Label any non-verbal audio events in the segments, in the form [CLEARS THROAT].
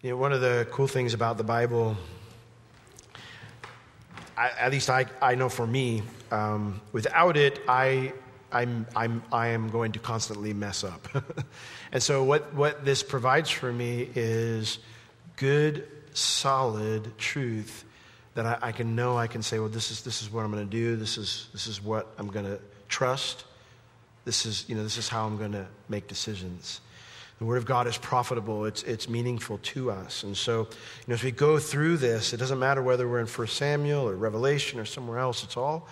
You know, one of the cool things about the Bible, I, at least I, I know for me, um, without it, I, I'm, I'm, I am going to constantly mess up. [LAUGHS] and so, what, what this provides for me is good, solid truth that I, I can know, I can say, well, this is, this is what I'm going to do, this is, this is what I'm going to trust, this is, you know, this is how I'm going to make decisions. The Word of God is profitable, it's, it's meaningful to us. And so, you know, as we go through this, it doesn't matter whether we're in 1 Samuel or Revelation or somewhere else, it's all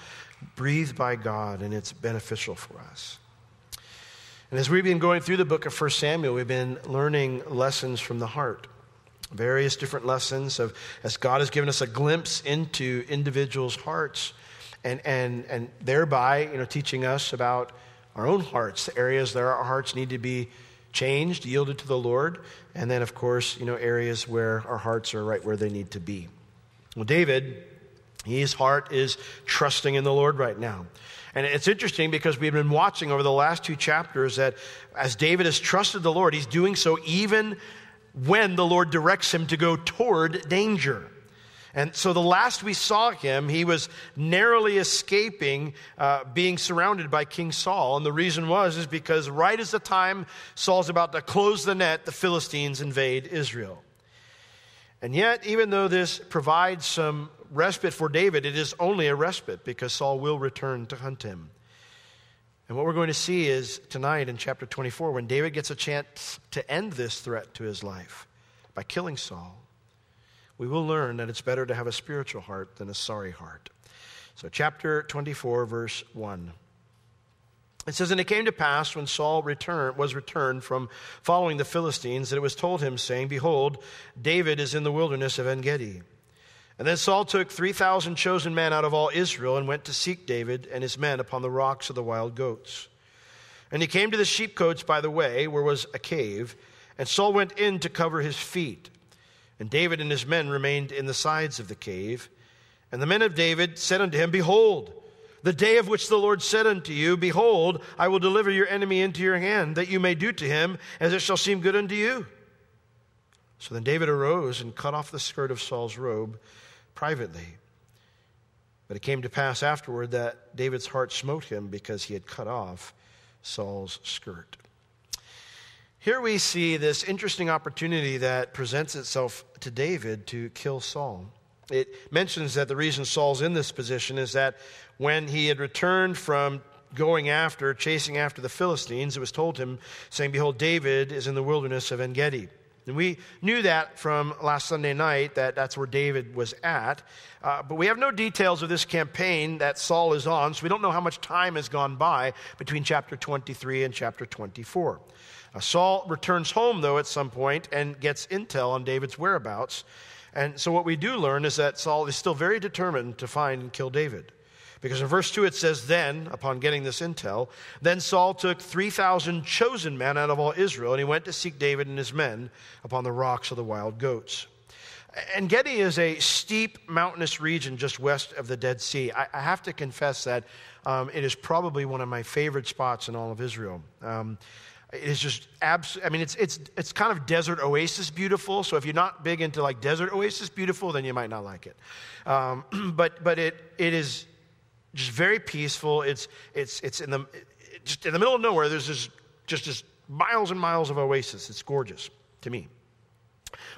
breathed by God and it's beneficial for us. And as we've been going through the book of 1 Samuel, we've been learning lessons from the heart. Various different lessons of as God has given us a glimpse into individuals' hearts and, and, and thereby, you know, teaching us about our own hearts, the areas that our hearts need to be changed, yielded to the Lord, and then, of course, you know, areas where our hearts are right where they need to be. Well, David, his heart is trusting in the Lord right now. And it's interesting because we've been watching over the last two chapters that as David has trusted the Lord, he's doing so even when the Lord directs him to go toward danger. And so the last we saw him, he was narrowly escaping uh, being surrounded by King Saul. And the reason was is because right as the time Saul's about to close the net, the Philistines invade Israel. And yet, even though this provides some respite for David, it is only a respite because Saul will return to hunt him. And what we're going to see is tonight in chapter 24, when David gets a chance to end this threat to his life by killing Saul, we will learn that it's better to have a spiritual heart than a sorry heart. So, chapter 24, verse 1. It says, And it came to pass when Saul was returned from following the Philistines that it was told him, saying, Behold, David is in the wilderness of En Gedi. And then Saul took 3,000 chosen men out of all Israel and went to seek David and his men upon the rocks of the wild goats. And he came to the sheepcotes by the way, where was a cave, and Saul went in to cover his feet. And David and his men remained in the sides of the cave. And the men of David said unto him, Behold, the day of which the Lord said unto you, Behold, I will deliver your enemy into your hand, that you may do to him as it shall seem good unto you. So then David arose and cut off the skirt of Saul's robe privately. But it came to pass afterward that David's heart smote him because he had cut off Saul's skirt. Here we see this interesting opportunity that presents itself to David to kill Saul. It mentions that the reason Saul's in this position is that when he had returned from going after, chasing after the Philistines, it was told him, saying, Behold, David is in the wilderness of En Gedi. And we knew that from last Sunday night that that's where David was at. Uh, but we have no details of this campaign that Saul is on, so we don't know how much time has gone by between chapter 23 and chapter 24. Uh, Saul returns home, though, at some point and gets intel on David's whereabouts. And so, what we do learn is that Saul is still very determined to find and kill David. Because in verse 2 it says, Then, upon getting this intel, then Saul took 3,000 chosen men out of all Israel, and he went to seek David and his men upon the rocks of the wild goats. En Gedi is a steep mountainous region just west of the Dead Sea. I, I have to confess that um, it is probably one of my favorite spots in all of Israel. Um, it is just abs- I mean, it's, it's, it's kind of desert oasis beautiful. So if you're not big into like desert oasis beautiful, then you might not like it. Um, [CLEARS THROAT] but but it, it is just very peaceful. It's, it's, it's in, the, just in the middle of nowhere. There's just, just, just miles and miles of oasis. It's gorgeous to me.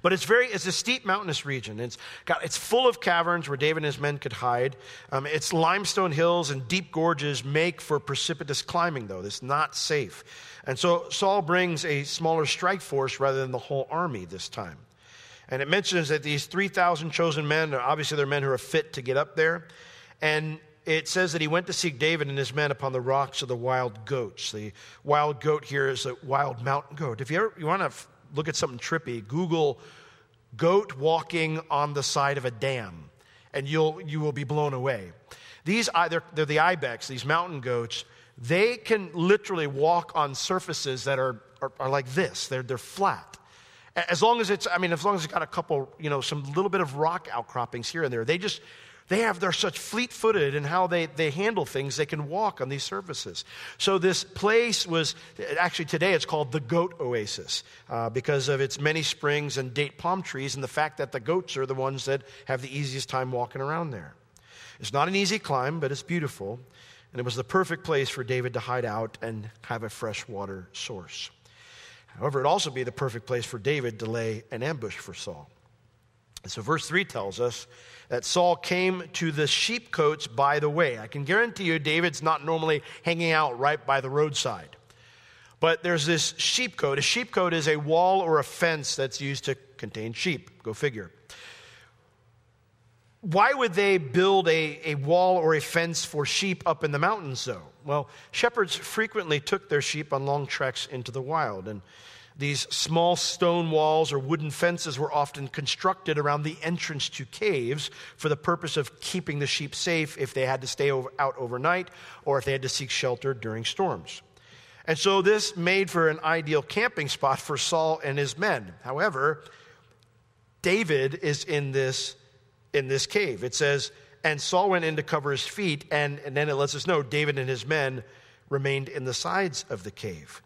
But it's very, it's a steep mountainous region. It's got, it's full of caverns where David and his men could hide. Um, its limestone hills and deep gorges make for precipitous climbing, though. It's not safe. And so Saul brings a smaller strike force rather than the whole army this time. And it mentions that these 3,000 chosen men, are obviously they're men who are fit to get up there. And it says that he went to seek David and his men upon the rocks of the wild goats. The wild goat here is a wild mountain goat. If you ever you want to look at something trippy, Google goat walking on the side of a dam, and you'll you will be blown away. These they're, they're the ibex, these mountain goats they can literally walk on surfaces that are, are, are, like this. They're, they're flat. As long as it's, I mean, as long as it's got a couple, you know, some little bit of rock outcroppings here and there, they just, They have, they're such fleet footed in how they, they handle things, they can walk on these surfaces. So, this place was actually today it's called the Goat Oasis uh, because of its many springs and date palm trees and the fact that the goats are the ones that have the easiest time walking around there. It's not an easy climb, but it's beautiful. And it was the perfect place for David to hide out and have a fresh water source. However, it'd also be the perfect place for David to lay an ambush for Saul. So, verse 3 tells us that Saul came to the sheepcotes by the way. I can guarantee you, David's not normally hanging out right by the roadside. But there's this sheepcote. A sheepcote is a wall or a fence that's used to contain sheep. Go figure. Why would they build a, a wall or a fence for sheep up in the mountains, though? Well, shepherds frequently took their sheep on long treks into the wild, and these small stone walls or wooden fences were often constructed around the entrance to caves for the purpose of keeping the sheep safe if they had to stay out overnight or if they had to seek shelter during storms. And so this made for an ideal camping spot for Saul and his men. However, David is in this, in this cave. It says, and Saul went in to cover his feet, and, and then it lets us know David and his men remained in the sides of the cave.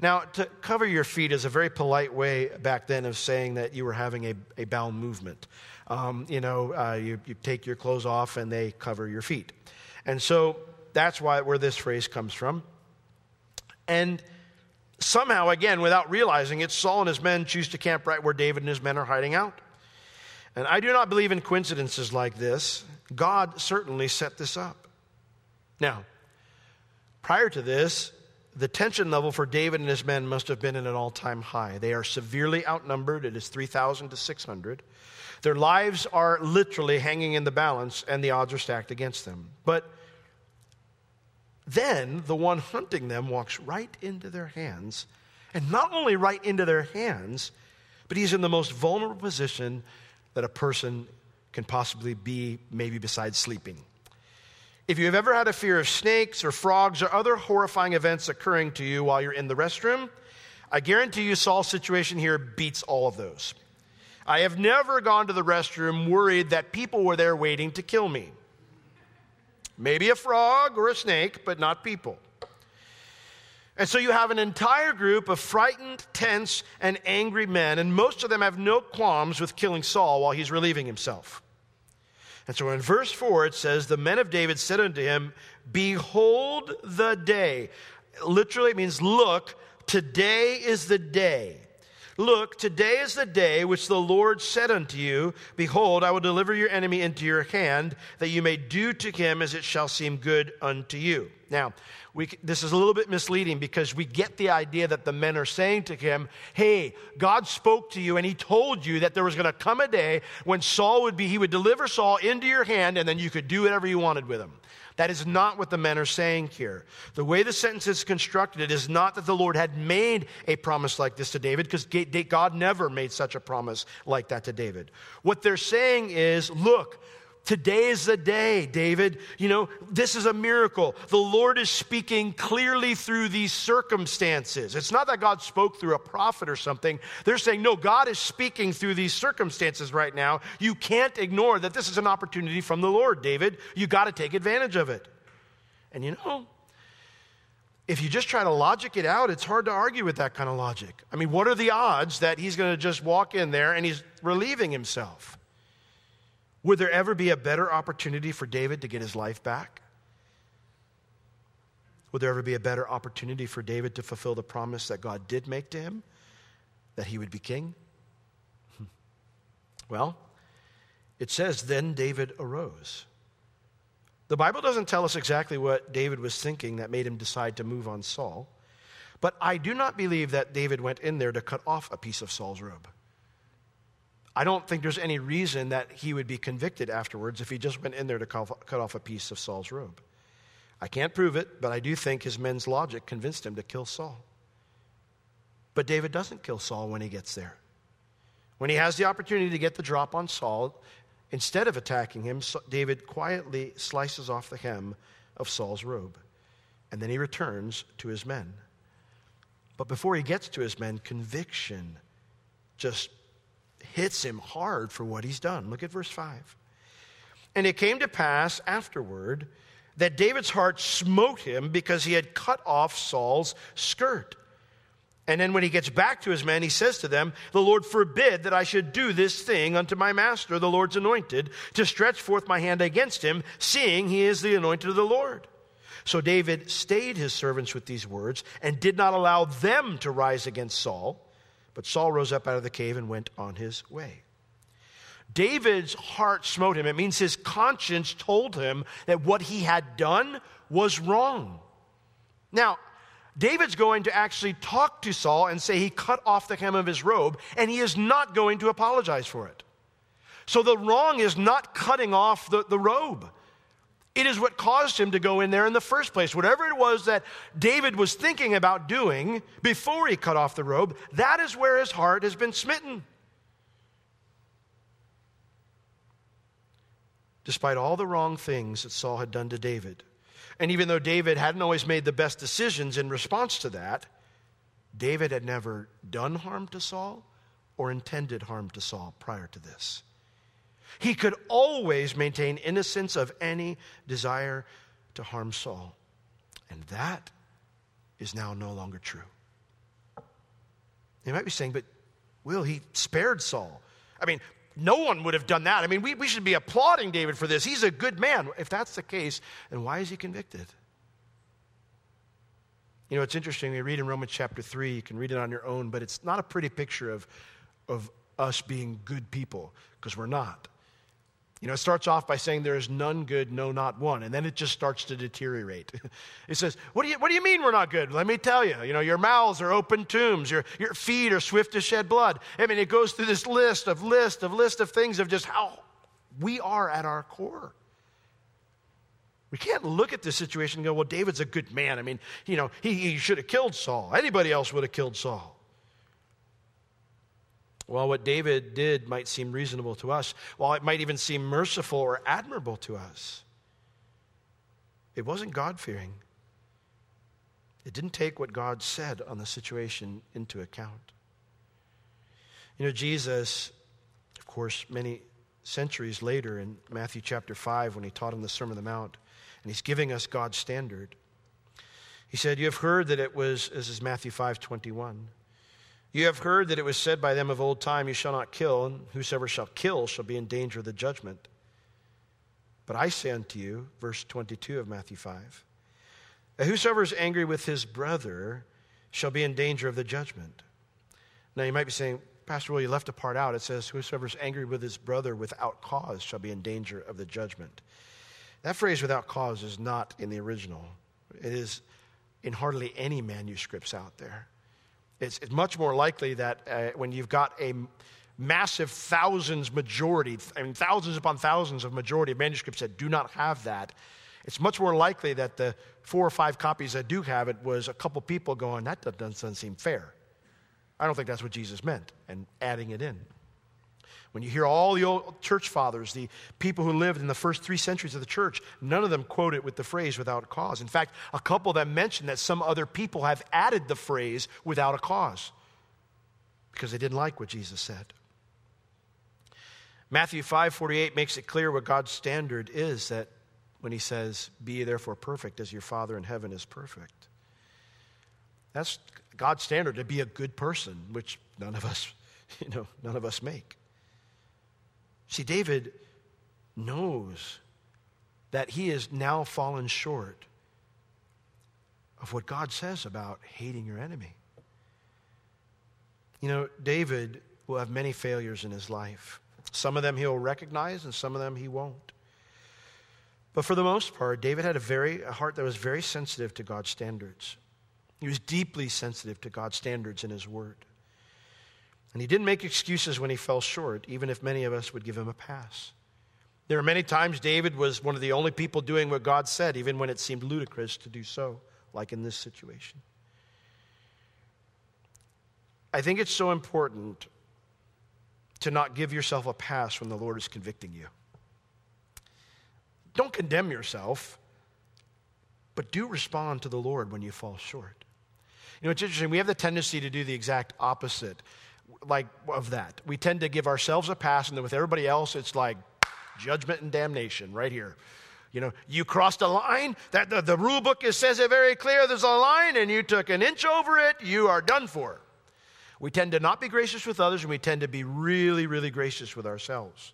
Now, to cover your feet is a very polite way back then of saying that you were having a, a bowel movement. Um, you know, uh, you, you take your clothes off and they cover your feet. And so that's why where this phrase comes from. And somehow, again, without realizing it, Saul and his men choose to camp right where David and his men are hiding out. And I do not believe in coincidences like this. God certainly set this up. Now, prior to this, the tension level for David and his men must have been at an all time high. They are severely outnumbered. It is 3,000 to 600. Their lives are literally hanging in the balance, and the odds are stacked against them. But then the one hunting them walks right into their hands, and not only right into their hands, but he's in the most vulnerable position that a person can possibly be, maybe besides sleeping. If you have ever had a fear of snakes or frogs or other horrifying events occurring to you while you're in the restroom, I guarantee you Saul's situation here beats all of those. I have never gone to the restroom worried that people were there waiting to kill me. Maybe a frog or a snake, but not people. And so you have an entire group of frightened, tense, and angry men, and most of them have no qualms with killing Saul while he's relieving himself. And so in verse 4, it says, The men of David said unto him, Behold the day. Literally, it means, Look, today is the day. Look, today is the day which the Lord said unto you, Behold, I will deliver your enemy into your hand, that you may do to him as it shall seem good unto you. Now, we, this is a little bit misleading because we get the idea that the men are saying to him, Hey, God spoke to you and he told you that there was going to come a day when Saul would be, he would deliver Saul into your hand and then you could do whatever you wanted with him. That is not what the men are saying here. The way the sentence is constructed, it is not that the Lord had made a promise like this to David, because God never made such a promise like that to David. What they're saying is, look, Today is the day, David. You know, this is a miracle. The Lord is speaking clearly through these circumstances. It's not that God spoke through a prophet or something. They're saying, no, God is speaking through these circumstances right now. You can't ignore that this is an opportunity from the Lord, David. You got to take advantage of it. And you know, if you just try to logic it out, it's hard to argue with that kind of logic. I mean, what are the odds that he's going to just walk in there and he's relieving himself? Would there ever be a better opportunity for David to get his life back? Would there ever be a better opportunity for David to fulfill the promise that God did make to him, that he would be king? [LAUGHS] Well, it says, then David arose. The Bible doesn't tell us exactly what David was thinking that made him decide to move on Saul, but I do not believe that David went in there to cut off a piece of Saul's robe. I don't think there's any reason that he would be convicted afterwards if he just went in there to cut off a piece of Saul's robe. I can't prove it, but I do think his men's logic convinced him to kill Saul. But David doesn't kill Saul when he gets there. When he has the opportunity to get the drop on Saul, instead of attacking him, David quietly slices off the hem of Saul's robe. And then he returns to his men. But before he gets to his men, conviction just hits him hard for what he's done. Look at verse 5. And it came to pass afterward that David's heart smote him because he had cut off Saul's skirt. And then when he gets back to his men, he says to them, The Lord forbid that I should do this thing unto my master, the Lord's anointed, to stretch forth my hand against him, seeing he is the anointed of the Lord. So David stayed his servants with these words and did not allow them to rise against Saul. But Saul rose up out of the cave and went on his way. David's heart smote him. It means his conscience told him that what he had done was wrong. Now, David's going to actually talk to Saul and say he cut off the hem of his robe, and he is not going to apologize for it. So the wrong is not cutting off the, the robe. It is what caused him to go in there in the first place. Whatever it was that David was thinking about doing before he cut off the robe, that is where his heart has been smitten. despite all the wrong things that Saul had done to David. And even though David hadn't always made the best decisions in response to that, David had never done harm to Saul or intended harm to Saul prior to this. He could always maintain innocence of any desire to harm Saul. And that is now no longer true. You might be saying, but Will, he spared Saul. I mean, no one would have done that. I mean, we, we should be applauding David for this. He's a good man. If that's the case, then why is he convicted? You know, it's interesting. We read in Romans chapter 3, you can read it on your own, but it's not a pretty picture of, of us being good people, because we're not. You know, it starts off by saying there is none good, no, not one. And then it just starts to deteriorate. [LAUGHS] it says, what do, you, what do you mean we're not good? Let me tell you. You know, your mouths are open tombs. Your, your feet are swift to shed blood. I mean, it goes through this list of list of list of things of just how we are at our core. We can't look at this situation and go, well, David's a good man. I mean, you know, he, he should have killed Saul. Anybody else would have killed Saul. While what David did might seem reasonable to us, while it might even seem merciful or admirable to us, it wasn't God fearing. It didn't take what God said on the situation into account. You know, Jesus, of course, many centuries later in Matthew chapter 5, when he taught on the Sermon on the Mount, and he's giving us God's standard, he said, You have heard that it was, this is Matthew 5 21. You have heard that it was said by them of old time, You shall not kill, and whosoever shall kill shall be in danger of the judgment. But I say unto you, verse 22 of Matthew 5, that whosoever is angry with his brother shall be in danger of the judgment. Now you might be saying, Pastor Will, you left a part out. It says, Whosoever is angry with his brother without cause shall be in danger of the judgment. That phrase without cause is not in the original, it is in hardly any manuscripts out there. It's, it's much more likely that uh, when you've got a massive thousands majority, I mean, thousands upon thousands of majority of manuscripts that do not have that, it's much more likely that the four or five copies that do have it was a couple people going, that doesn't seem fair. I don't think that's what Jesus meant, and adding it in. When you hear all the old church fathers, the people who lived in the first three centuries of the church, none of them quote it with the phrase without a cause. In fact, a couple of them mention that some other people have added the phrase without a cause because they didn't like what Jesus said. Matthew 5:48 makes it clear what God's standard is that when he says, "Be therefore perfect as your Father in heaven is perfect." That's God's standard to be a good person, which none of us, [LAUGHS] you know, none of us make. See, David knows that he is now fallen short of what God says about hating your enemy. You know, David will have many failures in his life. Some of them he'll recognize, and some of them he won't. But for the most part, David had a very a heart that was very sensitive to God's standards. He was deeply sensitive to God's standards in his word. And he didn't make excuses when he fell short, even if many of us would give him a pass. There are many times David was one of the only people doing what God said, even when it seemed ludicrous to do so, like in this situation. I think it's so important to not give yourself a pass when the Lord is convicting you. Don't condemn yourself, but do respond to the Lord when you fall short. You know, it's interesting. We have the tendency to do the exact opposite like of that. We tend to give ourselves a pass, and then with everybody else, it's like judgment and damnation right here. You know, you crossed a line. That the, the rule book is, says it very clear. There's a line, and you took an inch over it. You are done for. We tend to not be gracious with others, and we tend to be really, really gracious with ourselves.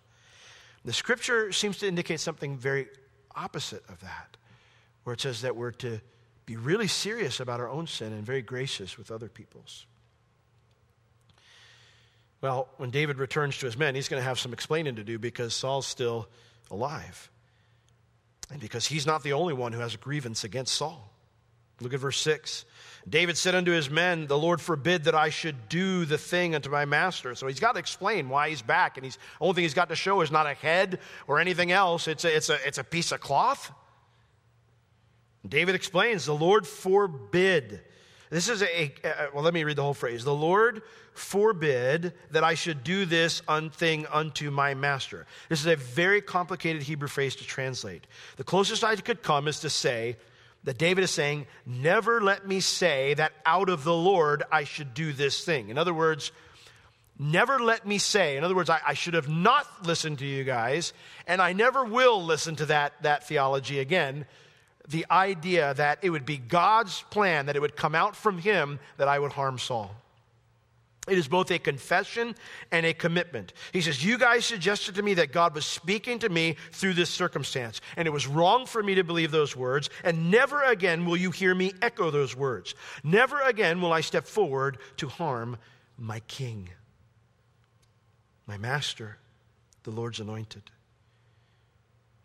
The scripture seems to indicate something very opposite of that, where it says that we're to be really serious about our own sin and very gracious with other people's. Well, when David returns to his men, he's going to have some explaining to do because Saul's still alive. And because he's not the only one who has a grievance against Saul. Look at verse 6. David said unto his men, The Lord forbid that I should do the thing unto my master. So he's got to explain why he's back. And he's, the only thing he's got to show is not a head or anything else, it's a, it's a, it's a piece of cloth. David explains, The Lord forbid. This is a, a, well, let me read the whole phrase. The Lord forbid that I should do this thing unto my master. This is a very complicated Hebrew phrase to translate. The closest I could come is to say that David is saying, Never let me say that out of the Lord I should do this thing. In other words, never let me say, in other words, I, I, should have not listened to you guys, and I never will listen to that, that theology again. The idea that it would be God's plan, that it would come out from him that I would harm Saul. It is both a confession and a commitment. He says, You guys suggested to me that God was speaking to me through this circumstance, and it was wrong for me to believe those words, and never again will you hear me echo those words. Never again will I step forward to harm my king, my master, the Lord's anointed.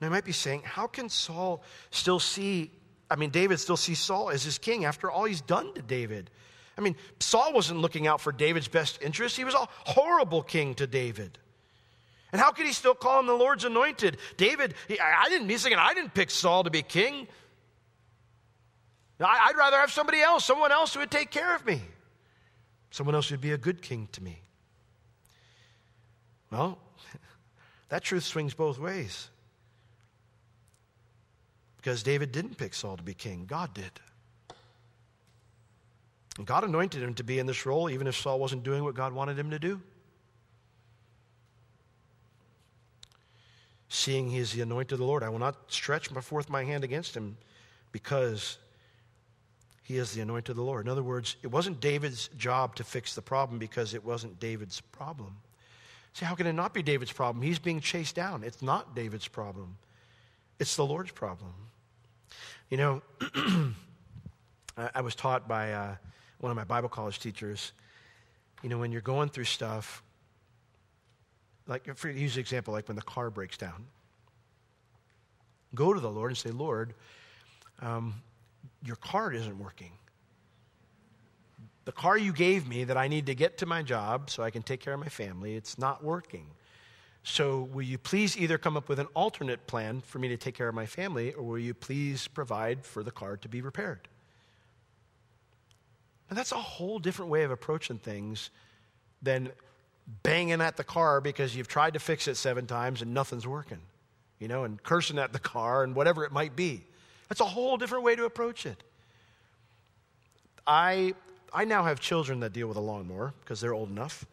Now, I might be saying, How can Saul still see, I mean, David still see Saul as his king after all he's done to David? I mean, Saul wasn't looking out for David's best interest. He was a horrible king to David. And how could he still call him the Lord's anointed? David, he, I didn't, he's thinking, I didn't pick Saul to be king. I, I'd rather have somebody else, someone else who would take care of me, someone else who'd be a good king to me. Well, [LAUGHS] that truth swings both ways. Because David didn't pick Saul to be king, God did. And God anointed him to be in this role, even if Saul wasn't doing what God wanted him to do. Seeing he is the anointed of the Lord, I will not stretch forth my hand against him because he is the anointed of the Lord. In other words, it wasn't David's job to fix the problem because it wasn't David's problem. See, how can it not be David's problem? He's being chased down. It's not David's problem, it's the Lord's problem. You know, [CLEARS THROAT] I was taught by. Uh, one of my Bible college teachers, you know, when you're going through stuff, like, for use an example, like when the car breaks down, go to the Lord and say, Lord, um, your card isn't working. The car you gave me that I need to get to my job so I can take care of my family, it's not working. So, will you please either come up with an alternate plan for me to take care of my family, or will you please provide for the car to be repaired? And that's a whole different way of approaching things than banging at the car because you've tried to fix it seven times and nothing's working, you know, and cursing at the car and whatever it might be. That's a whole different way to approach it. I, I now have children that deal with a lawnmower because they're old enough.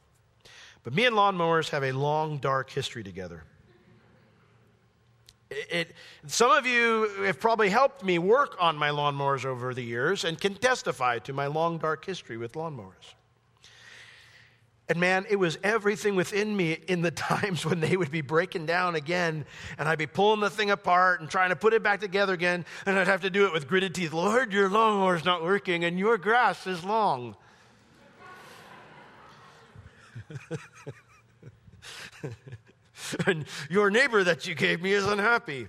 But me and lawnmowers have a long, dark history together. It, some of you have probably helped me work on my lawnmowers over the years and can testify to my long, dark history with lawnmowers. And man, it was everything within me in the [LAUGHS] times when they would be breaking down again, and I'd be pulling the thing apart and trying to put it back together again, and I'd have to do it with gritted teeth. Lord, your lawnmower's not working, and your grass is long. And your neighbor that you gave me is unhappy.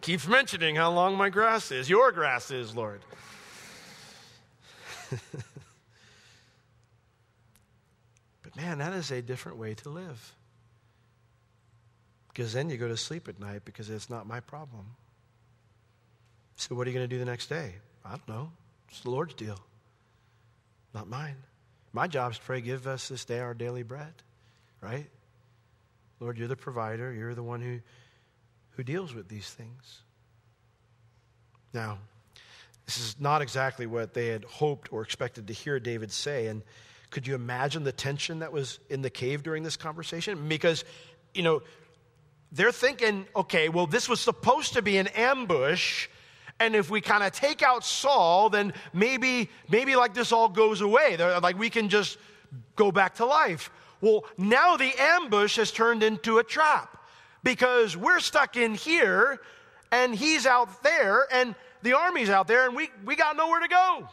Keeps mentioning how long my grass is. Your grass is, Lord. but man, that is a different way to live. Because then you go to sleep at night because it's not my problem. So, what are you going to do the next day? I don't know. It's the Lord's deal, not mine. My job is to pray, give us this day our daily bread right? Lord, you're the provider. You're the one who, who deals with these things. Now, this is not exactly what they had hoped or expected to hear David say. And could you imagine the tension that was in the cave during this conversation? Because you know, they're thinking, okay, well, this was supposed to be an ambush. And if we kind of take out Saul, then maybe, maybe like this all goes away. They're, like we can just go back to life. Well, now the ambush has turned into a trap because we're stuck in here and he's out there and the army's out there and we, we got nowhere to go.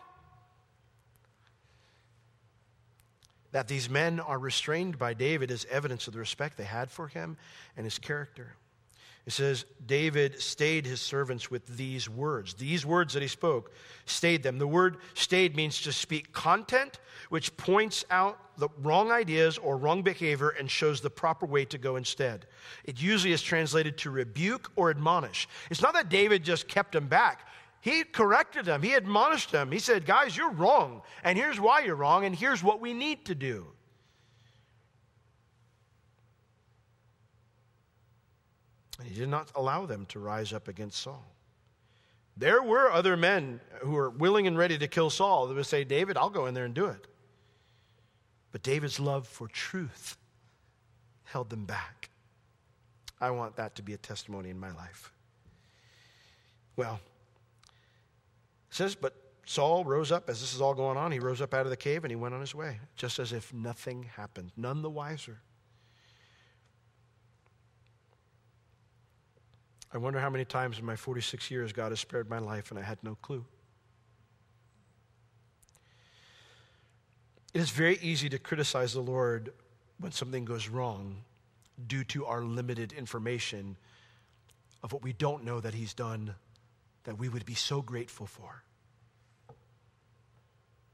That these men are restrained by David is evidence of the respect they had for him and his character. It says, David stayed his servants with these words. These words that he spoke, stayed them. The word stayed means to speak content, which points out the wrong ideas or wrong behavior and shows the proper way to go instead. It usually is translated to rebuke or admonish. It's not that David just kept them back. He corrected them, he admonished them. He said, Guys, you're wrong, and here's why you're wrong, and here's what we need to do. And he did not allow them to rise up against Saul. There were other men who were willing and ready to kill Saul that would say, David, I'll go in there and do it. But David's love for truth held them back. I want that to be a testimony in my life. Well, it says, but Saul rose up as this is all going on. He rose up out of the cave and he went on his way, just as if nothing happened, none the wiser. I wonder how many times in my 46 years God has spared my life and I had no clue. It is very easy to criticize the Lord when something goes wrong due to our limited information of what we don't know that He's done that we would be so grateful for.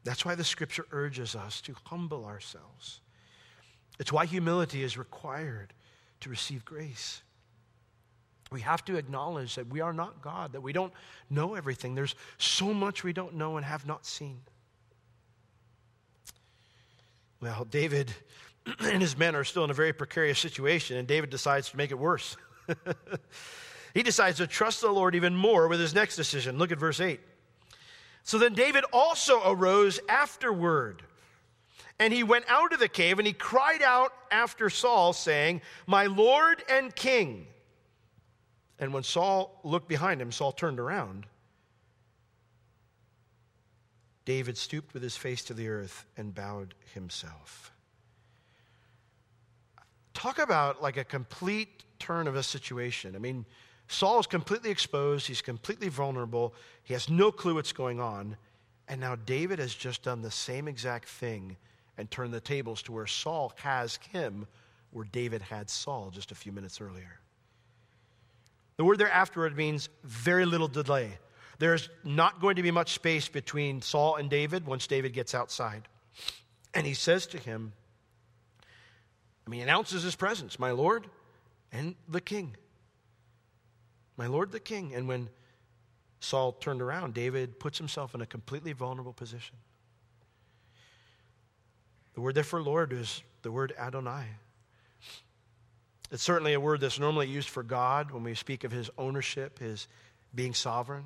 That's why the scripture urges us to humble ourselves. It's why humility is required to receive grace. We have to acknowledge that we are not God, that we don't know everything. There's so much we don't know and have not seen. Well, David [CLEARS THROAT] and his men are still in a very precarious situation, and David decides to make it worse. [LAUGHS] he decides to trust the Lord even more with his next decision. Look at verse 8. So then David also arose afterward. And he went out of the cave and he cried out after Saul, saying, My Lord and King. And when Saul looked behind him, Saul turned around. David stooped with his face to the earth and bowed himself. Talk about like a complete turn of a situation. I mean, Saul is completely exposed, he's completely vulnerable, he has no clue what's going on. And now David has just done the same exact thing and turned the tables to where Saul has him, where David had Saul just a few minutes earlier. The word there afterward means very little delay. There's not going to be much space between Saul and David once David gets outside. And he says to him, I mean, he announces his presence, my Lord and the king. My Lord the king. And when Saul turned around, David puts himself in a completely vulnerable position. The word there for Lord is the word Adonai. It's certainly a word that's normally used for God when we speak of his ownership, his being sovereign.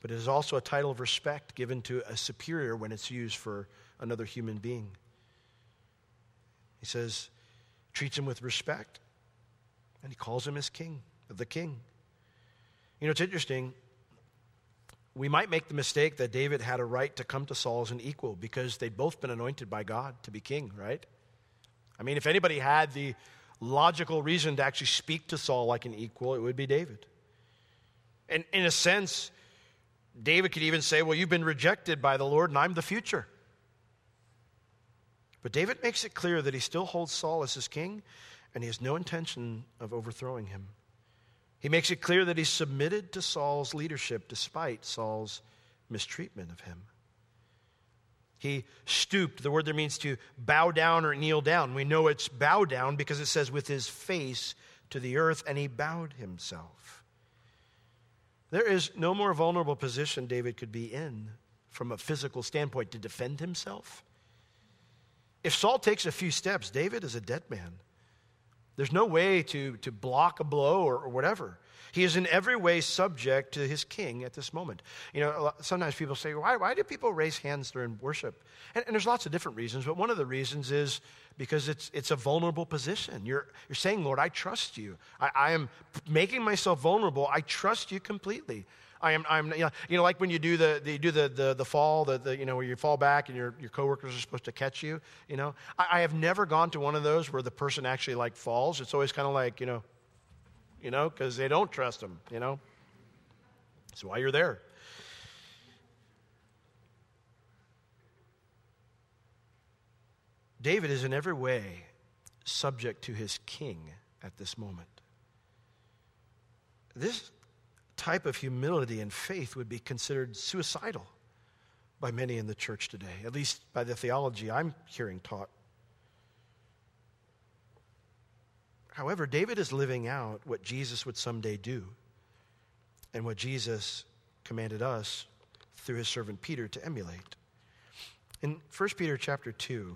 But it is also a title of respect given to a superior when it's used for another human being. He says, treats him with respect, and he calls him his king, the king. You know, it's interesting. We might make the mistake that David had a right to come to Saul as an equal because they'd both been anointed by God to be king, right? I mean, if anybody had the logical reason to actually speak to Saul like an equal, it would be David. And in a sense, David could even say, Well, you've been rejected by the Lord, and I'm the future. But David makes it clear that he still holds Saul as his king, and he has no intention of overthrowing him. He makes it clear that he's submitted to Saul's leadership despite Saul's mistreatment of him. He stooped. The word there means to bow down or kneel down. We know it's bow down because it says with his face to the earth, and he bowed himself. There is no more vulnerable position David could be in from a physical standpoint to defend himself. If Saul takes a few steps, David is a dead man. There's no way to, to block a blow or, or whatever. He is in every way subject to his king at this moment. You know, sometimes people say, why, why do people raise hands during worship? And, and, there's lots of different reasons, but one of the reasons is because it's, it's a vulnerable position. You're, you're saying, Lord, I trust you. I, I am making myself vulnerable. I trust you completely. I am, I'm, you know, like when you do the, the you do the, the, the fall, the, the, you know, where you fall back and your, your coworkers are supposed to catch you, you know. I, I have never gone to one of those where the person actually like falls. It's always kind of like, you know, you know, because they don't trust him, you know. That's why you're there. David is in every way subject to his king at this moment. This type of humility and faith would be considered suicidal by many in the church today, at least by the theology I'm hearing taught. However, David is living out what Jesus would someday do and what Jesus commanded us through his servant Peter to emulate. In 1 Peter chapter 2,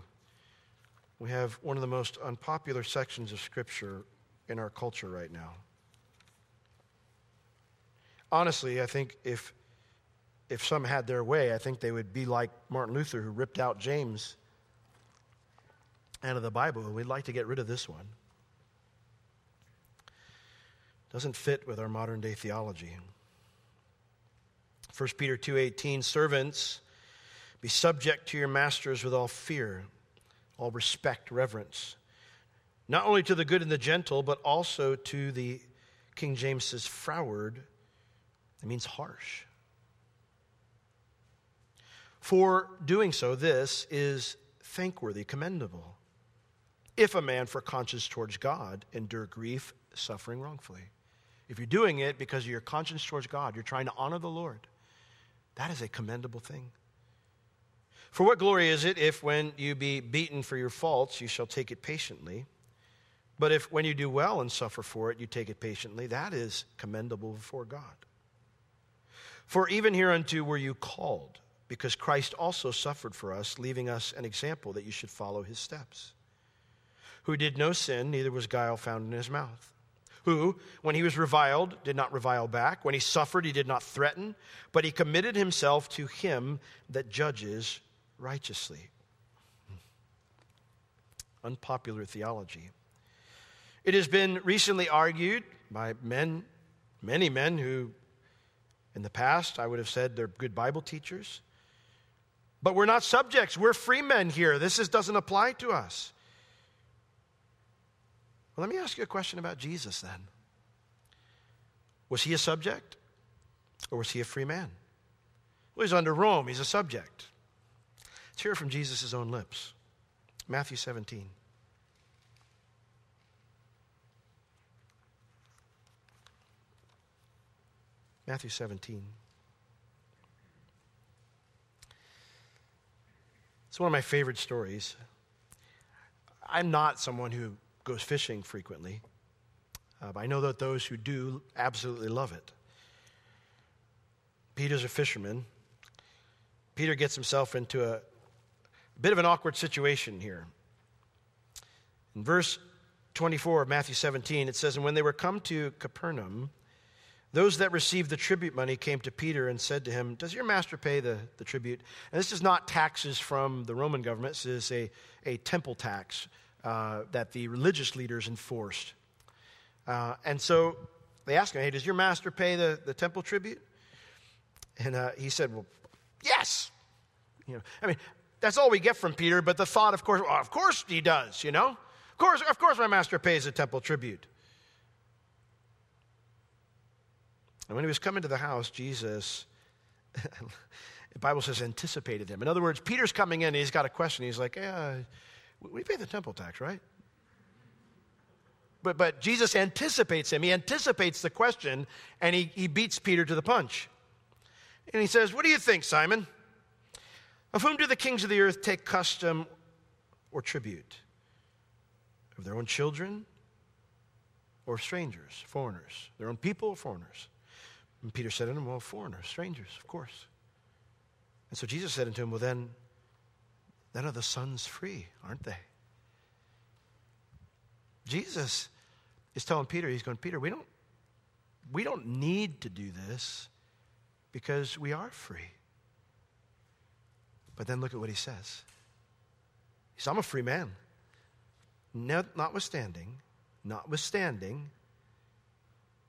we have one of the most unpopular sections of Scripture in our culture right now. Honestly, I think if, if some had their way, I think they would be like Martin Luther, who ripped out James out of the Bible. We'd like to get rid of this one doesn't fit with our modern day theology. 1 Peter 2:18 servants be subject to your masters with all fear all respect reverence not only to the good and the gentle but also to the King James says froward it means harsh for doing so this is thankworthy commendable if a man for conscience towards God endure grief suffering wrongfully if you're doing it because of your conscience towards God, you're trying to honor the Lord, that is a commendable thing. For what glory is it if, when you be beaten for your faults, you shall take it patiently? But if, when you do well and suffer for it, you take it patiently, that is commendable before God. For even hereunto were you called, because Christ also suffered for us, leaving us an example that you should follow his steps. Who did no sin, neither was guile found in his mouth who, when he was reviled, did not revile back. When he suffered, he did not threaten, but he committed himself to him that judges righteously. Unpopular theology. It has been recently argued by men, many men who, in the past, I would have said they're good Bible teachers. But we're not subjects. We're free men here. This is, doesn't apply to us. Let me ask you a question about Jesus then. Was he a subject or was he a free man? Well, he's under Rome, he's a subject. Let's hear from Jesus' own lips. Matthew 17. Matthew 17. It's one of my favorite stories. I'm not someone who goes fishing frequently. Uh, but I know that those who do absolutely love it. Peter's a fisherman. Peter gets himself into a, a bit of an awkward situation here. In verse 24 of Matthew 17, it says, And when they were come to Capernaum, those that received the tribute money came to Peter and said to him, Does your master pay the, the tribute? And this is not taxes from the Roman government, this is a, a temple tax uh, that the religious leaders enforced. Uh, and so they asked him, Hey, does your master pay the, the temple tribute? And uh, he said, Well, yes. You know, I mean, that's all we get from Peter, but the thought, of course, well, of course he does, you know? Of course, of course my master pays the temple tribute. And when he was coming to the house, Jesus, [LAUGHS] the Bible says, anticipated him. In other words, Peter's coming in, he's got a question. He's like, yeah, we pay the temple tax, right? But, but Jesus anticipates him. He anticipates the question, and he, he beats Peter to the punch. And he says, What do you think, Simon? Of whom do the kings of the earth take custom or tribute? Of their own children or strangers, foreigners? Their own people or foreigners? And Peter said to him, Well, foreigners, strangers, of course. And so Jesus said unto him, Well, then, then are the sons free, aren't they? Jesus is telling Peter, he's going, Peter, we don't, we don't need to do this because we are free. But then look at what he says. He says, I'm a free man. Notwithstanding, notwithstanding,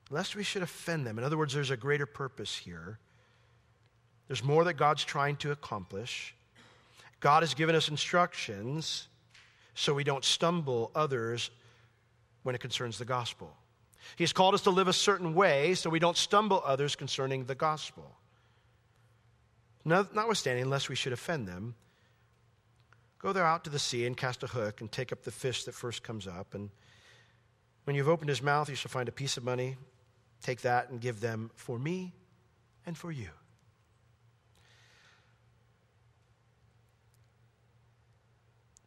lest we should offend them. In other words, there's a greater purpose here. There's more that God's trying to accomplish. God has given us instructions so we don't stumble others when it concerns the gospel. He's called us to live a certain way so we don't stumble others concerning the gospel. Notwithstanding, lest we should offend them, go there out to the sea and cast a hook and take up the fish that first comes up. And when you've opened his mouth, you shall find a piece of money. Take that and give them for me and for you.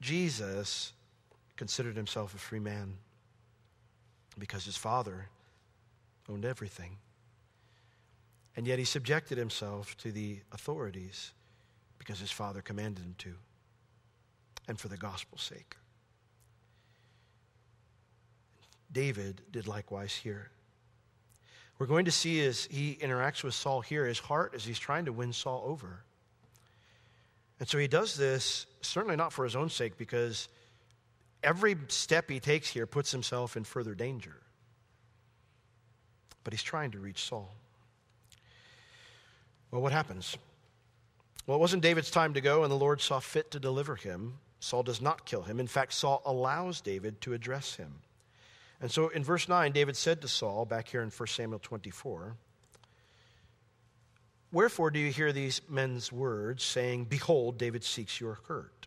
Jesus considered himself a free man because his father owned everything. And yet he subjected himself to the authorities because his father commanded him to, and for the gospel's sake. David did likewise here. We're going to see as he interacts with Saul here, his heart as he's trying to win Saul over. And so he does this certainly not for his own sake, because every step he takes here puts himself in further danger. But he's trying to reach Saul. Well, what happens? Well, it wasn't David's time to go, and the Lord saw fit to deliver him. Saul does not kill him. In fact, Saul allows David to address him. And so in verse 9, David said to Saul, back here in 1 Samuel 24, Wherefore do you hear these men's words, saying, Behold, David seeks your hurt?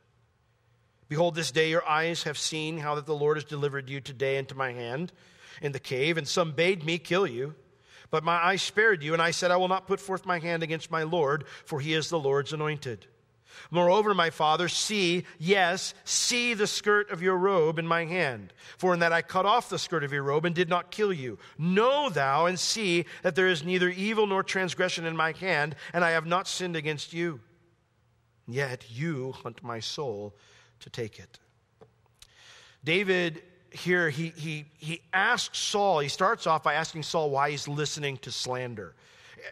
Behold, this day your eyes have seen how that the Lord has delivered you today into my hand in the cave, and some bade me kill you. But my eyes spared you, and I said, I will not put forth my hand against my Lord, for he is the Lord's anointed. Moreover, my father, see, yes, see the skirt of your robe in my hand. For in that I cut off the skirt of your robe and did not kill you. Know thou and see that there is neither evil nor transgression in my hand, and I have not sinned against you. Yet you hunt my soul to take it. David here, he, he, he asks Saul, he starts off by asking Saul why he's listening to slander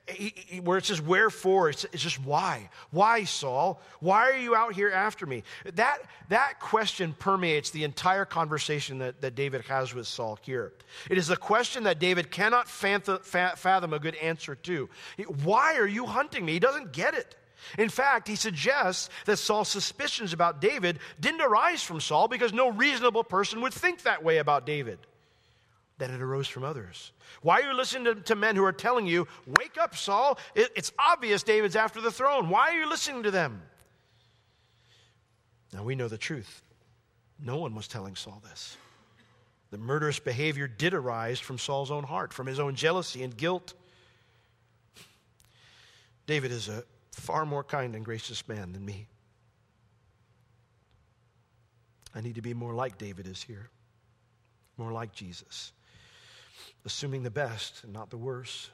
he, he, where it says wherefore, it's, it's, just why. Why, Saul? Why are you out here after me? That, that question permeates the entire conversation that, that David has with Saul here. It is a question that David cannot fathom a good answer to. Why are you hunting me? He doesn't get it. In fact, he suggests that Saul's suspicions about David didn't arise from Saul because no reasonable person would think that way about David that it arose from others. Why are you listening to, to men who are telling you, Wake up, Saul? It, it's obvious David's after the throne. Why are you listening to them? Now we know the truth. No one was telling Saul this. The murderous behavior did arise from Saul's own heart, from his own jealousy and guilt. David is a far more kind and gracious man than me. I need to be more like David is here, more like Jesus assuming the best and not the worst.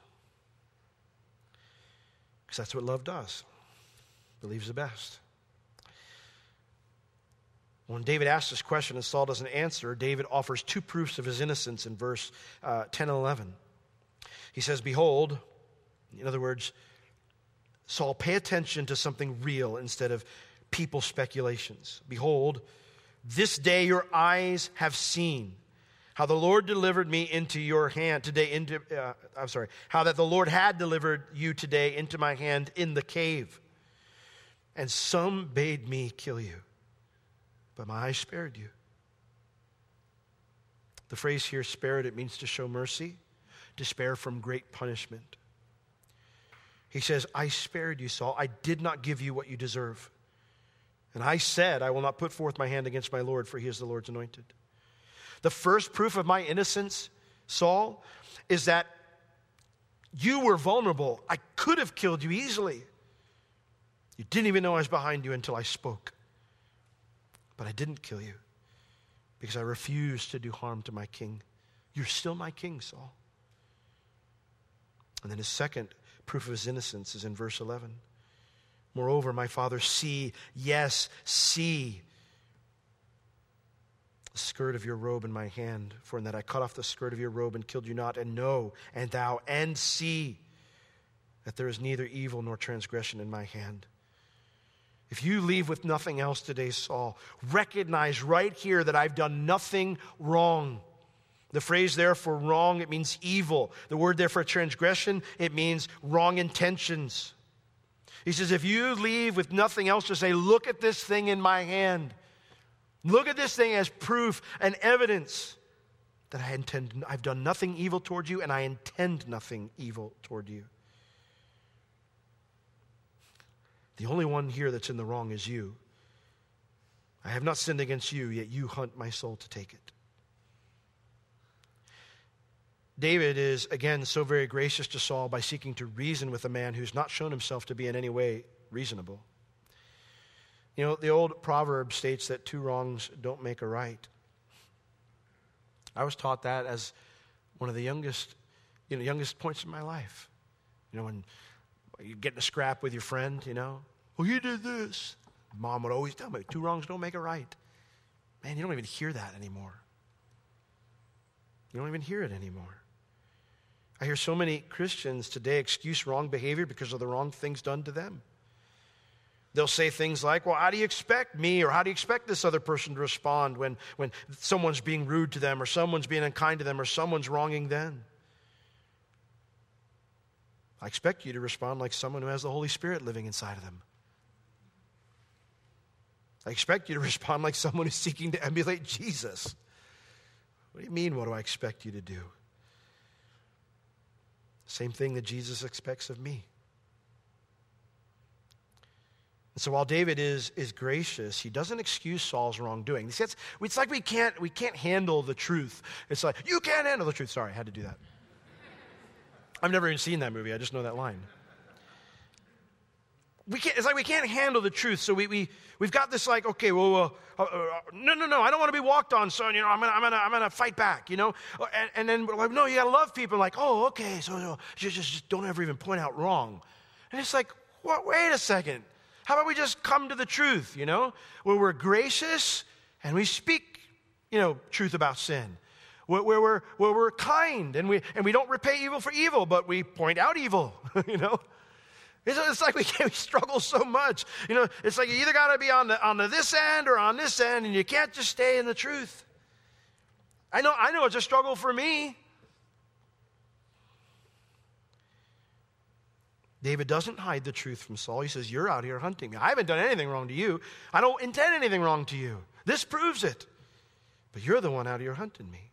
Because that's what love does believes the best. When David asks this question and Saul doesn't answer, David offers two proofs of his innocence in verse uh, 10 and 11. He says, Behold, in other words, Saul, pay attention to something real instead of people speculations. Behold, this day your eyes have seen how the Lord delivered me into your hand today into uh, I'm sorry, how that the Lord had delivered you today into my hand in the cave. And some bade me kill you, but my eyes spared you. The phrase here spared it means to show mercy, to spare from great punishment. He says, I spared you, Saul. I did not give you what you deserve. And I said, I will not put forth my hand against my Lord, for he is the Lord's anointed. The first proof of my innocence, Saul, is that you were vulnerable. I could have killed you easily. You didn't even know I was behind you until I spoke. But I didn't kill you because I refused to do harm to my king. You're still my king, Saul. And then his second proof of his innocence is in verse 11. Moreover, my father, see, yes, see the skirt of your robe in my hand, for in that I cut off the skirt of your robe and killed you not, and know, and thou, and see that there is neither evil nor transgression in my hand. If you leave with nothing else today, Saul, recognize right here that I've done nothing wrong. The phrase there for wrong, it means evil. The word there for transgression, it means wrong intentions. He says, if you leave with nothing else to say, look at this thing in my hand. Look at this thing as proof and evidence that I intend, I've done nothing evil toward you and I intend nothing evil toward you. The only one here that's in the wrong is you. I have not sinned against you, yet you hunt my soul to take it. David is, again, so very gracious to Saul by seeking to reason with a man who's not shown himself to be in any way reasonable. You know, the old proverb states that two wrongs don't make a right. I was taught that as one of the youngest, you know, youngest points in my life. You know, when you get in a scrap with your friend, you know, well, you did this. Mom would always tell me, two wrongs don't make a right. Man, you don't even hear that anymore. You don't even hear it anymore. I hear so many Christians today excuse wrong behavior because of the wrong things done to them. They'll say things like, Well, how do you expect me or how do you expect this other person to respond when, when someone's being rude to them or someone's being unkind to them or someone's wronging them? I expect you to respond like someone who has the Holy Spirit living inside of them. I expect you to [LAUGHS] respond like someone who's seeking to emulate Jesus. What do you mean, what do I expect you to do? Same thing that Jesus expects of me. And so while David is, is gracious, he doesn't excuse Saul's wrongdoing. It's, it's like we can't, we can't handle the truth. It's like, you can't handle the truth. Sorry, I had to do that. I've never even seen that movie. I just know that line. We can't, it's like we can't handle the truth. So we, we, we've got this like, okay, well, uh, uh, uh, no, no, no, I don't want to be walked on, son. You know, I'm going to I'm gonna, I'm gonna fight back, you know? And, and then we're like, no, you got to love people. Like, oh, okay, so, so just, just, just don't ever even point out wrong. And it's like, what, wait a second. How about we just come to the truth, you know? Where we're gracious and we speak, you know, truth about sin. Where, where, we're, where we're kind and we, and we don't repay evil for evil, but we point out evil, [LAUGHS] you know? It's, it's like we, we struggle so much. You know, it's like you either got to be on the, on the this end or on this end, and you can't just stay in the truth. I know, I know it's a struggle for me. David doesn't hide the truth from Saul. He says, You're out here hunting me. I haven't done anything wrong to you. I don't intend anything wrong to you. This proves it. But you're the one out here hunting me.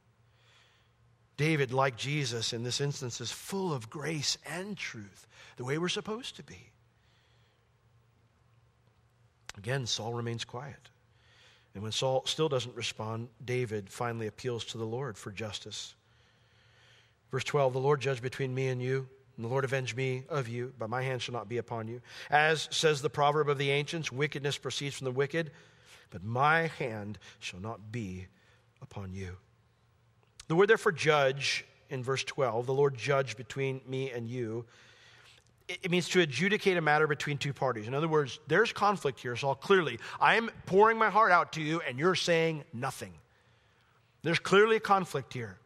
David, like Jesus in this instance, is full of grace and truth, the way we're supposed to be. Again, Saul remains quiet. And when Saul still doesn't respond, David finally appeals to the Lord for justice. Verse 12 The Lord judge between me and you, and the Lord avenge me of you, but my hand shall not be upon you. As says the proverb of the ancients, wickedness proceeds from the wicked, but my hand shall not be upon you. The word there for judge in verse 12, the Lord judge between me and you, it means to adjudicate a matter between two parties. In other words, there's conflict here, Saul, clearly. I'm pouring my heart out to you, and you're saying nothing. There's clearly a conflict here.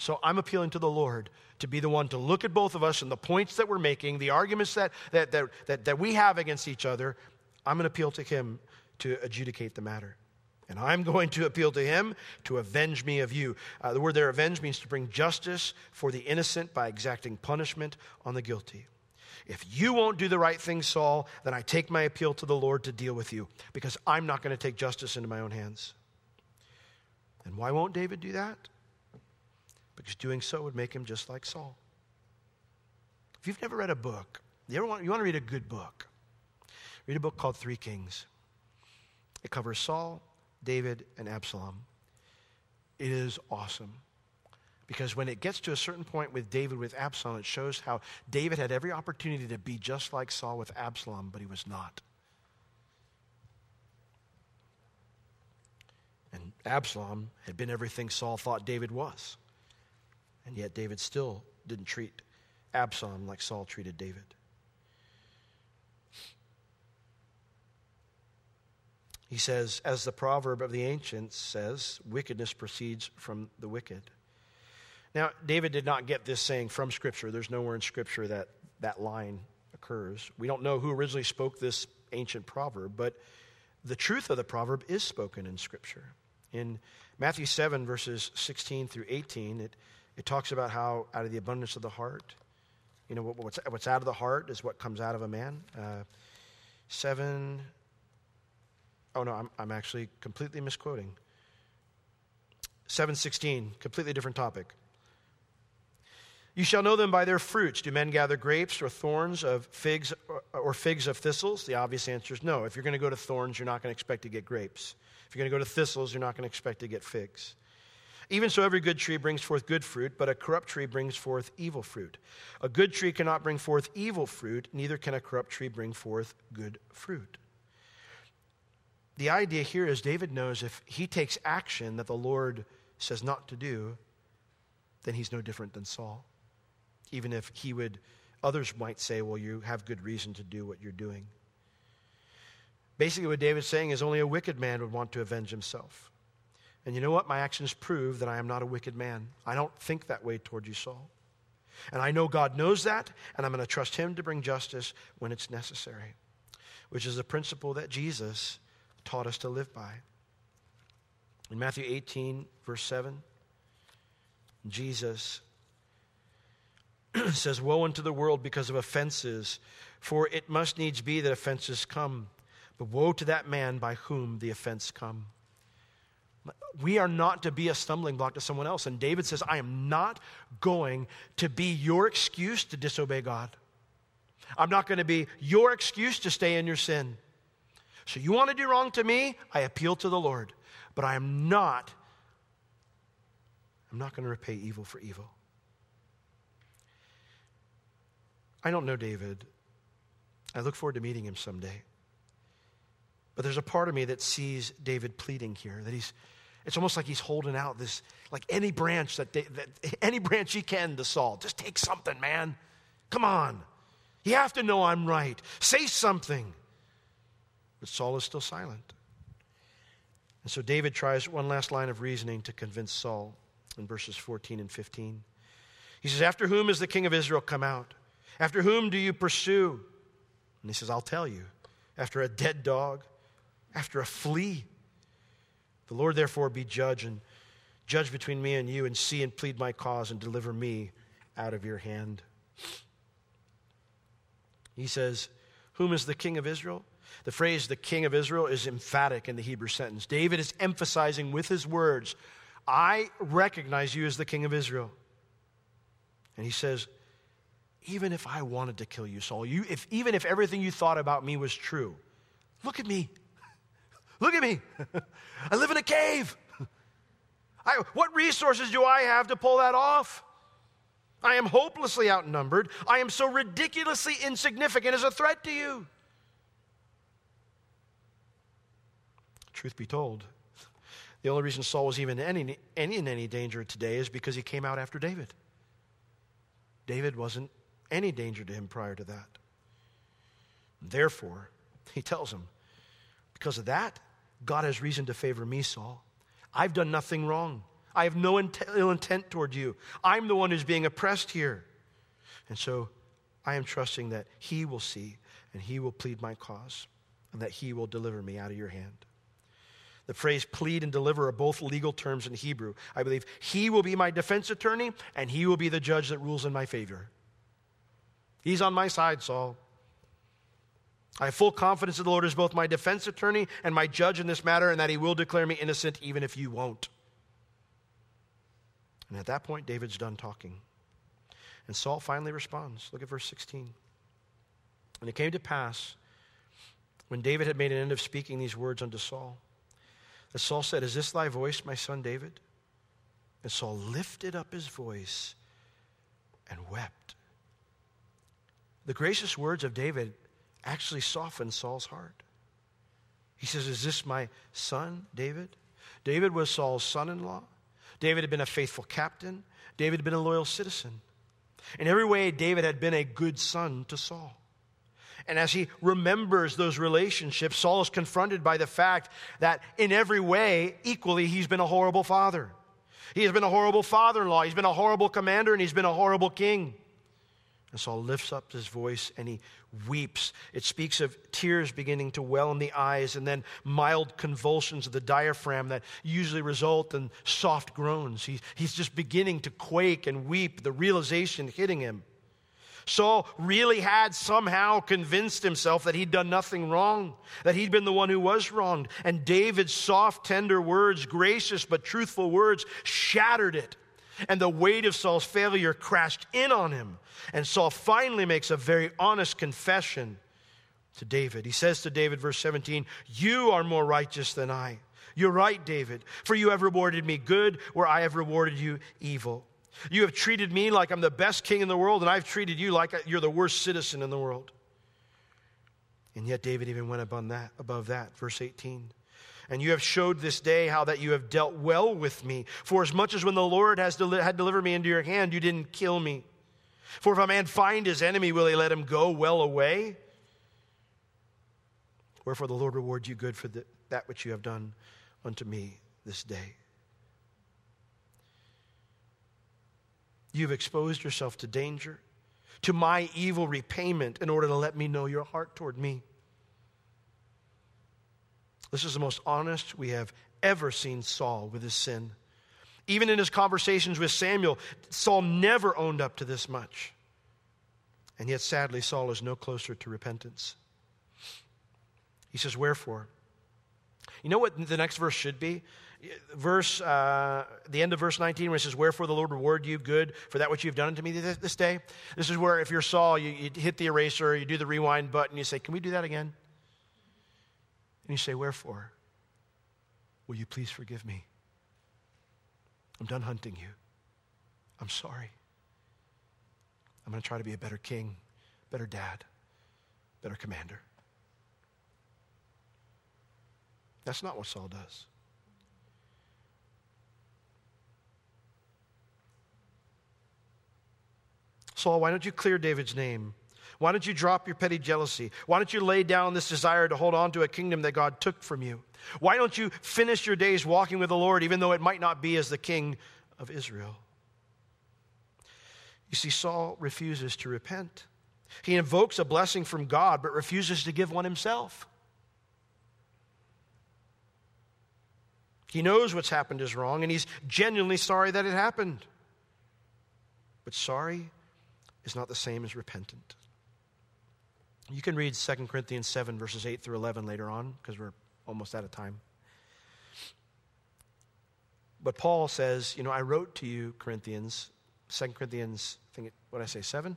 So I'm appealing to the Lord to be the one to look at both of us and the points that we're making, the arguments that, that, that, that, that we have against each other. I'm going to appeal to Him to adjudicate the matter. And I'm [LAUGHS] going to appeal to him to avenge me of you. Uh, the word there, avenge, means to bring justice for the innocent by exacting punishment on the guilty. If you won't do the right thing, Saul, then I take my appeal to the Lord to deal with you because I'm not going to take justice into my own hands. And why won't David do that? Because doing so would make him just like Saul. If you've never read a book, you, ever want, you want to read a good book, read a book called Three Kings. It covers Saul, David and Absalom. It is awesome. Because when it gets to a certain point with David with Absalom, it shows how David had every opportunity to be just like Saul with Absalom, but he was not. And Absalom had been everything Saul thought David was. And yet David still didn't treat Absalom like Saul treated David. He says, as the proverb of the ancients says, wickedness proceeds from the wicked. Now, David did not get this saying from Scripture. There's nowhere in Scripture that that line occurs. We don't know who originally spoke this ancient proverb, but the truth of the proverb is spoken in Scripture. In Matthew 7, verses 16 through 18, it, it talks about how out of the abundance of the heart, you know, what's, what's out of the heart is what comes out of a man. Uh, 7, oh no, I'm, I'm actually completely misquoting. 716, completely different topic. You shall know them by their fruits. Do men gather grapes or thorns of figs or figs of thistles? The obvious answer is no. If you're going to go to thorns, you're not going to expect to get grapes. If you're going to go to thistles, you're not going to expect to get figs. Even so, every good tree brings forth good fruit, but a corrupt tree brings forth evil fruit. A good tree cannot bring forth evil fruit, neither can a corrupt tree bring forth good fruit. The idea here is David knows if he takes action that the Lord says not to do, then he's no different than Saul even if he would, others might say, well, you have good reason to do what you're doing. Basically, what David's saying is only a wicked man would want to avenge himself. And you know what? My actions prove that I am not a wicked man. I don't think that way toward you, Saul. And I know God knows that, and I'm going to trust Him to bring justice when it's necessary, which is a principle that Jesus taught us to live by. In Matthew 18, verse 7, Jesus [CLEARS THROAT] says, Woe unto the world because of offenses, for it must needs be that offenses come. But woe to that man by whom the offense come. We are not to be a stumbling block to someone else. And David says, I am not going to be your excuse to disobey God. I'm not going to be your excuse to stay in your sin. So you want to do wrong to me? I appeal to the Lord. But I am not, I'm not going to repay evil for evil. I don't know David. I look forward to meeting him someday. But there's a part of me that sees David pleading here, that he's, it's almost like he's holding out this, like any branch that, they, that [LAUGHS] any branch he can to Saul. Just take something, man. Come on. You have to know I'm right. Say something. But Saul is still silent. And so David tries one last line of reasoning to convince Saul in verses 14 and 15. He says, After whom is the king of Israel come out? After whom do you pursue? And he says, I'll tell you. After a dead dog, after a flea. The Lord therefore be judge and judge between me and you and see and plead my cause and deliver me out of your hand. He says, Whom is the king of Israel? The phrase the king of Israel is emphatic in the Hebrew sentence. David is emphasizing with his words, I recognize you as the king of Israel. And he says, even if I wanted to kill you, Saul, you, if, even if everything you thought about me was true, look at me. Look at me. [LAUGHS] I live in a cave. I, what resources do I have to pull that off? I am hopelessly outnumbered. I am so ridiculously insignificant as a threat to you. Truth be told, the only reason Saul was even any, any, in any danger today is because he came out after David. David wasn't any danger to him prior to that. Therefore, he tells him, because of that, God has reason to favor me, Saul. I've done nothing wrong. I have no ill intent toward you. I'm the one who's being oppressed here. And so I am trusting that he will see and he will plead my cause and that he will deliver me out of your hand. The phrase plead and deliver are both legal terms in Hebrew. I believe he will be my defense attorney and he will be the judge that rules in my favor. He's on my side, Saul. I have full confidence that the Lord is both my defense attorney and my judge in this matter, and that he will declare me innocent even if you won't. And at that point, David's done talking. And Saul finally responds. Look at verse 16. And it came to pass, when David had made an end of speaking these words unto Saul, that Saul said, Is this thy voice, my son David? And Saul lifted up his voice and wept. The gracious words of David actually softened Saul's heart. He says, Is this my son, David? David was Saul's son in law. David had been a faithful captain. David had been a loyal citizen. In every way, David had been a good son to Saul. And as he remembers those relationships, Saul is confronted by the fact that in every way, equally, he's been a horrible father. He has been a horrible father in law, he's been a horrible commander, and he's been a horrible king. And Saul lifts up his voice and he weeps. It speaks of tears beginning to well in the eyes and then mild convulsions of the diaphragm that usually result in soft groans. He, he's just beginning to quake and weep, the realization hitting him. Saul really had somehow convinced himself that he'd done nothing wrong, that he'd been the one who was wronged. And David's soft, tender words, gracious but truthful words, shattered it. And the weight of Saul's failure crashed in on him. And Saul finally makes a very honest confession to David. He says to David, verse 17, You are more righteous than I. You're right, David, for you have rewarded me good where I have rewarded you evil. You have treated me like I'm the best king in the world, and I've treated you like you're the worst citizen in the world. And yet David even went above that, above that. Verse 18. And you have showed this day how that you have dealt well with me. For as much as when the Lord has deli- had delivered me into your hand, you didn't kill me. For if a man find his enemy, will he let him go well away? Wherefore the Lord reward you good for the, that which you have done unto me this day. You've exposed yourself to danger, to my evil repayment, in order to let me know your heart toward me. This is the most honest we have ever seen Saul with his sin. Even in his conversations with Samuel, Saul never owned up to this much. And yet, sadly, Saul is no closer to repentance. He says, Wherefore? You know what the next verse should be? verse, uh, the end of verse 19, where it says, Wherefore the Lord reward you good for that which you've done unto me this, day. This is where, if you're Saul, you, you hit the eraser, you do the rewind button, you say, Can we do that again? And you say, Wherefore? Will you please forgive me? I'm done hunting you. I'm sorry. I'm going to try to be a better king, better dad, better commander. That's not what Saul does. Saul, why don't you clear David's name? Why don't you drop your petty jealousy? Why don't you lay down this desire to hold on to a kingdom that God took from you? Why don't you finish your days walking with the Lord, even though it might not be as the king of Israel? You see, Saul refuses to repent. He invokes a blessing from God, but refuses to give one himself. He knows what's happened is wrong, and he's genuinely sorry that it happened. But sorry is not the same as repentant. You can read 2 Corinthians 7, verses 8 through 11 later on, because we're almost out of time. But Paul says, you know, I wrote to you, Corinthians, 2 Corinthians, I think, what did I say, 7?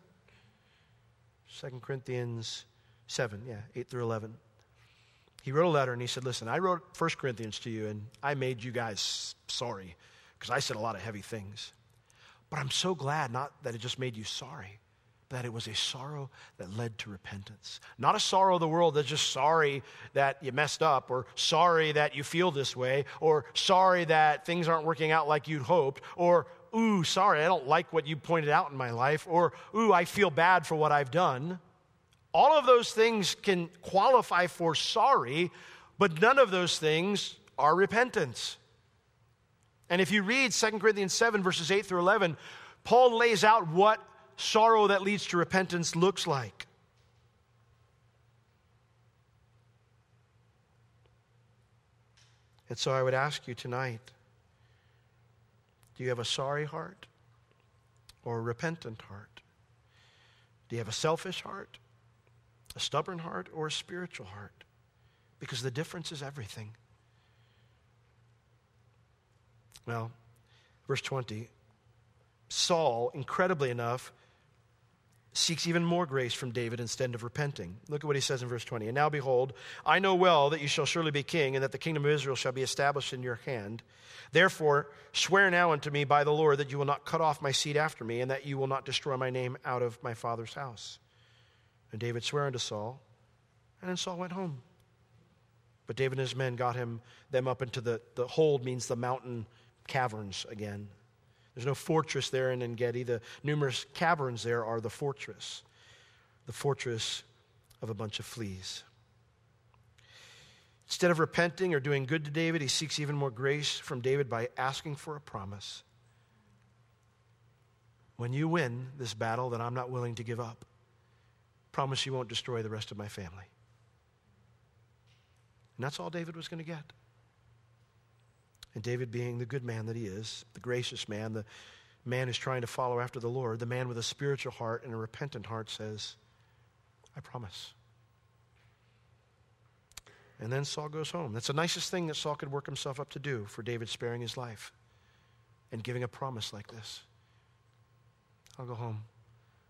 2 Corinthians 7, yeah, 8 through 11. He wrote a letter and he said, Listen, I wrote 1 Corinthians to you and I made you guys sorry because I said a lot of heavy things. But I'm so glad not that it just made you sorry, that it was a sorrow that led to repentance. Not a sorrow of the world that's just sorry that you messed up, or sorry that you feel this way, or sorry that things aren't working out like you'd hoped, or ooh, sorry, I don't like what you pointed out in my life, or ooh, I feel bad for what I've done. All of those things can qualify for sorry, but none of those things are repentance. And if you read 2 Corinthians 7, verses 8 through 11, Paul lays out what sorrow that leads to repentance looks like. And so I would ask you tonight do you have a sorry heart or a repentant heart? Do you have a selfish heart, a stubborn heart, or a spiritual heart? Because the difference is everything. Well, verse 20 Saul, incredibly enough, seeks even more grace from David instead of repenting. Look at what he says in verse 20. And now behold, I know well that you shall surely be king, and that the kingdom of Israel shall be established in your hand. Therefore, swear now unto me by the Lord that you will not cut off my seed after me, and that you will not destroy my name out of my father's house. And David sware unto Saul, and then Saul went home. But David and his men got him them up into the, the hold means the mountain caverns again. There's no fortress there in En Gedi. The numerous caverns there are the fortress, the fortress of a bunch of fleas. Instead of repenting or doing good to David, he seeks even more grace from David by asking for a promise. When you win this battle that I'm not willing to give up, promise you won't destroy the rest of my family. And that's all David was going to get. And David, being the good man that he is, the gracious man, the man who's trying to follow after the Lord, the man with a spiritual heart and a repentant heart says, I promise. And then Saul goes home. That's the nicest thing that Saul could work himself up to do for David sparing his life and giving a promise like this. I'll go home.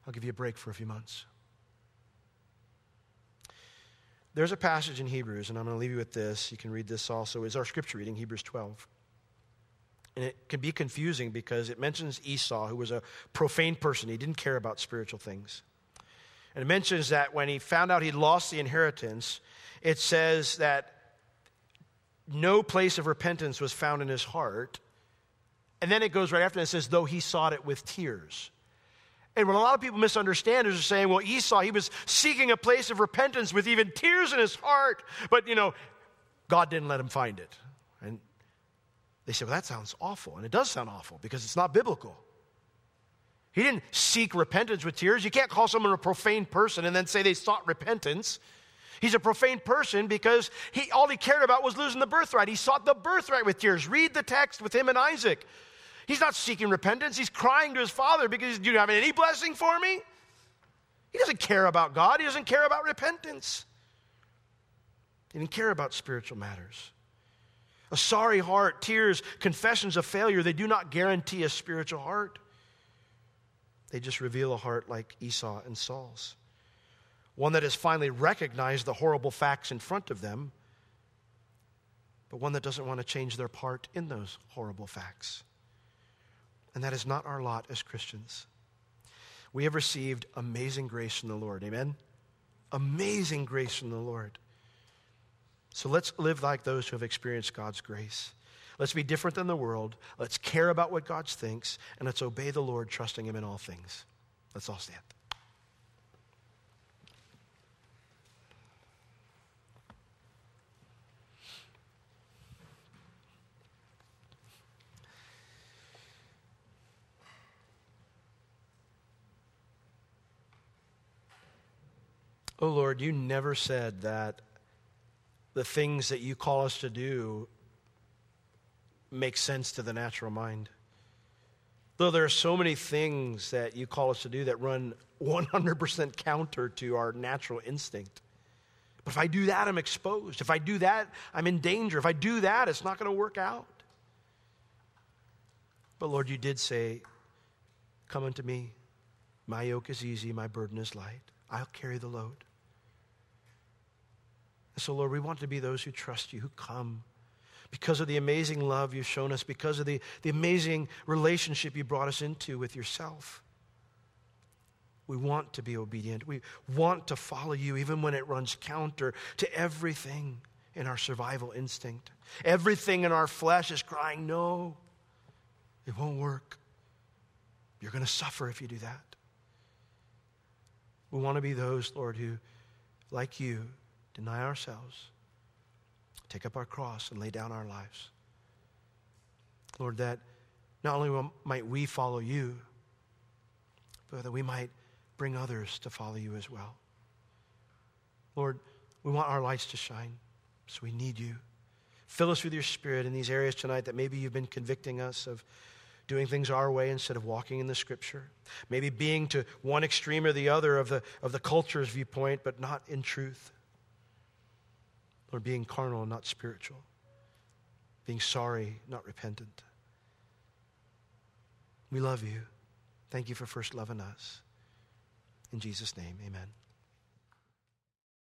I'll give you a break for a few months. There's a passage in Hebrews, and I'm going to leave you with this. You can read this also, is our scripture reading, Hebrews 12. And it can be confusing because it mentions Esau, who was a profane person. He didn't care about spiritual things. And it mentions that when he found out he'd lost the inheritance, it says that no place of repentance was found in his heart. And then it goes right after and says, though he sought it with tears. And what a lot of people misunderstand is saying, well, Esau, he was seeking a place of repentance with even tears in his heart, but, you know, God didn't let him find it. And they say, well, that sounds awful. And it does sound awful because it's not biblical. He didn't seek repentance with tears. You can't call someone a profane person and then say they sought repentance. He's a profane person because he, all he cared about was losing the birthright. He sought the birthright with tears. Read the text with him and Isaac. He's not seeking repentance. He's crying to his father because, do you have any blessing for me? He doesn't care about God. He doesn't care about repentance. He didn't care about spiritual matters. A sorry heart, tears, confessions of failure, they do not guarantee a spiritual heart. They just reveal a heart like Esau and Saul's. One that has finally recognized the horrible facts in front of them, but one that doesn't want to change their part in those horrible facts. And that is not our lot as Christians. We have received amazing grace from the Lord. Amen? Amazing grace from the Lord. So let's live like those who have experienced God's grace. Let's be different than the world. Let's care about what God thinks, and let's obey the Lord, trusting Him in all things. Let's all stand. Oh Lord, you never said that the things that you call us to do make sense to the natural mind. Though there are so many things that you call us to do that run 100% counter to our natural instinct. But if I do that, I'm exposed. If I do that, I'm in danger. If I do that, it's not going to work out. But Lord, you did say, Come unto me. My yoke is easy, my burden is light. I'll carry the load. So, Lord, we want to be those who trust you, who come because of the amazing love you've shown us, because of the, the amazing relationship you brought us into with yourself. We want to be obedient. We want to follow you even when it runs counter to everything in our survival instinct. Everything in our flesh is crying, No, it won't work. You're going to suffer if you do that. We want to be those, Lord, who, like you, deny ourselves, take up our cross, and lay down our lives. Lord, that not only might we follow you, but that we might bring others to follow you as well. Lord, we want our lights to shine, so we need you. Fill us with your spirit in these areas tonight that maybe you've been convicting us of doing things our way instead of walking in the scripture. Maybe being to one extreme or the other of the, of the culture's viewpoint, but not in truth. Lord, being carnal and not spiritual, being sorry, not repentant. We love you. Thank you for first loving us. In Jesus' name, amen.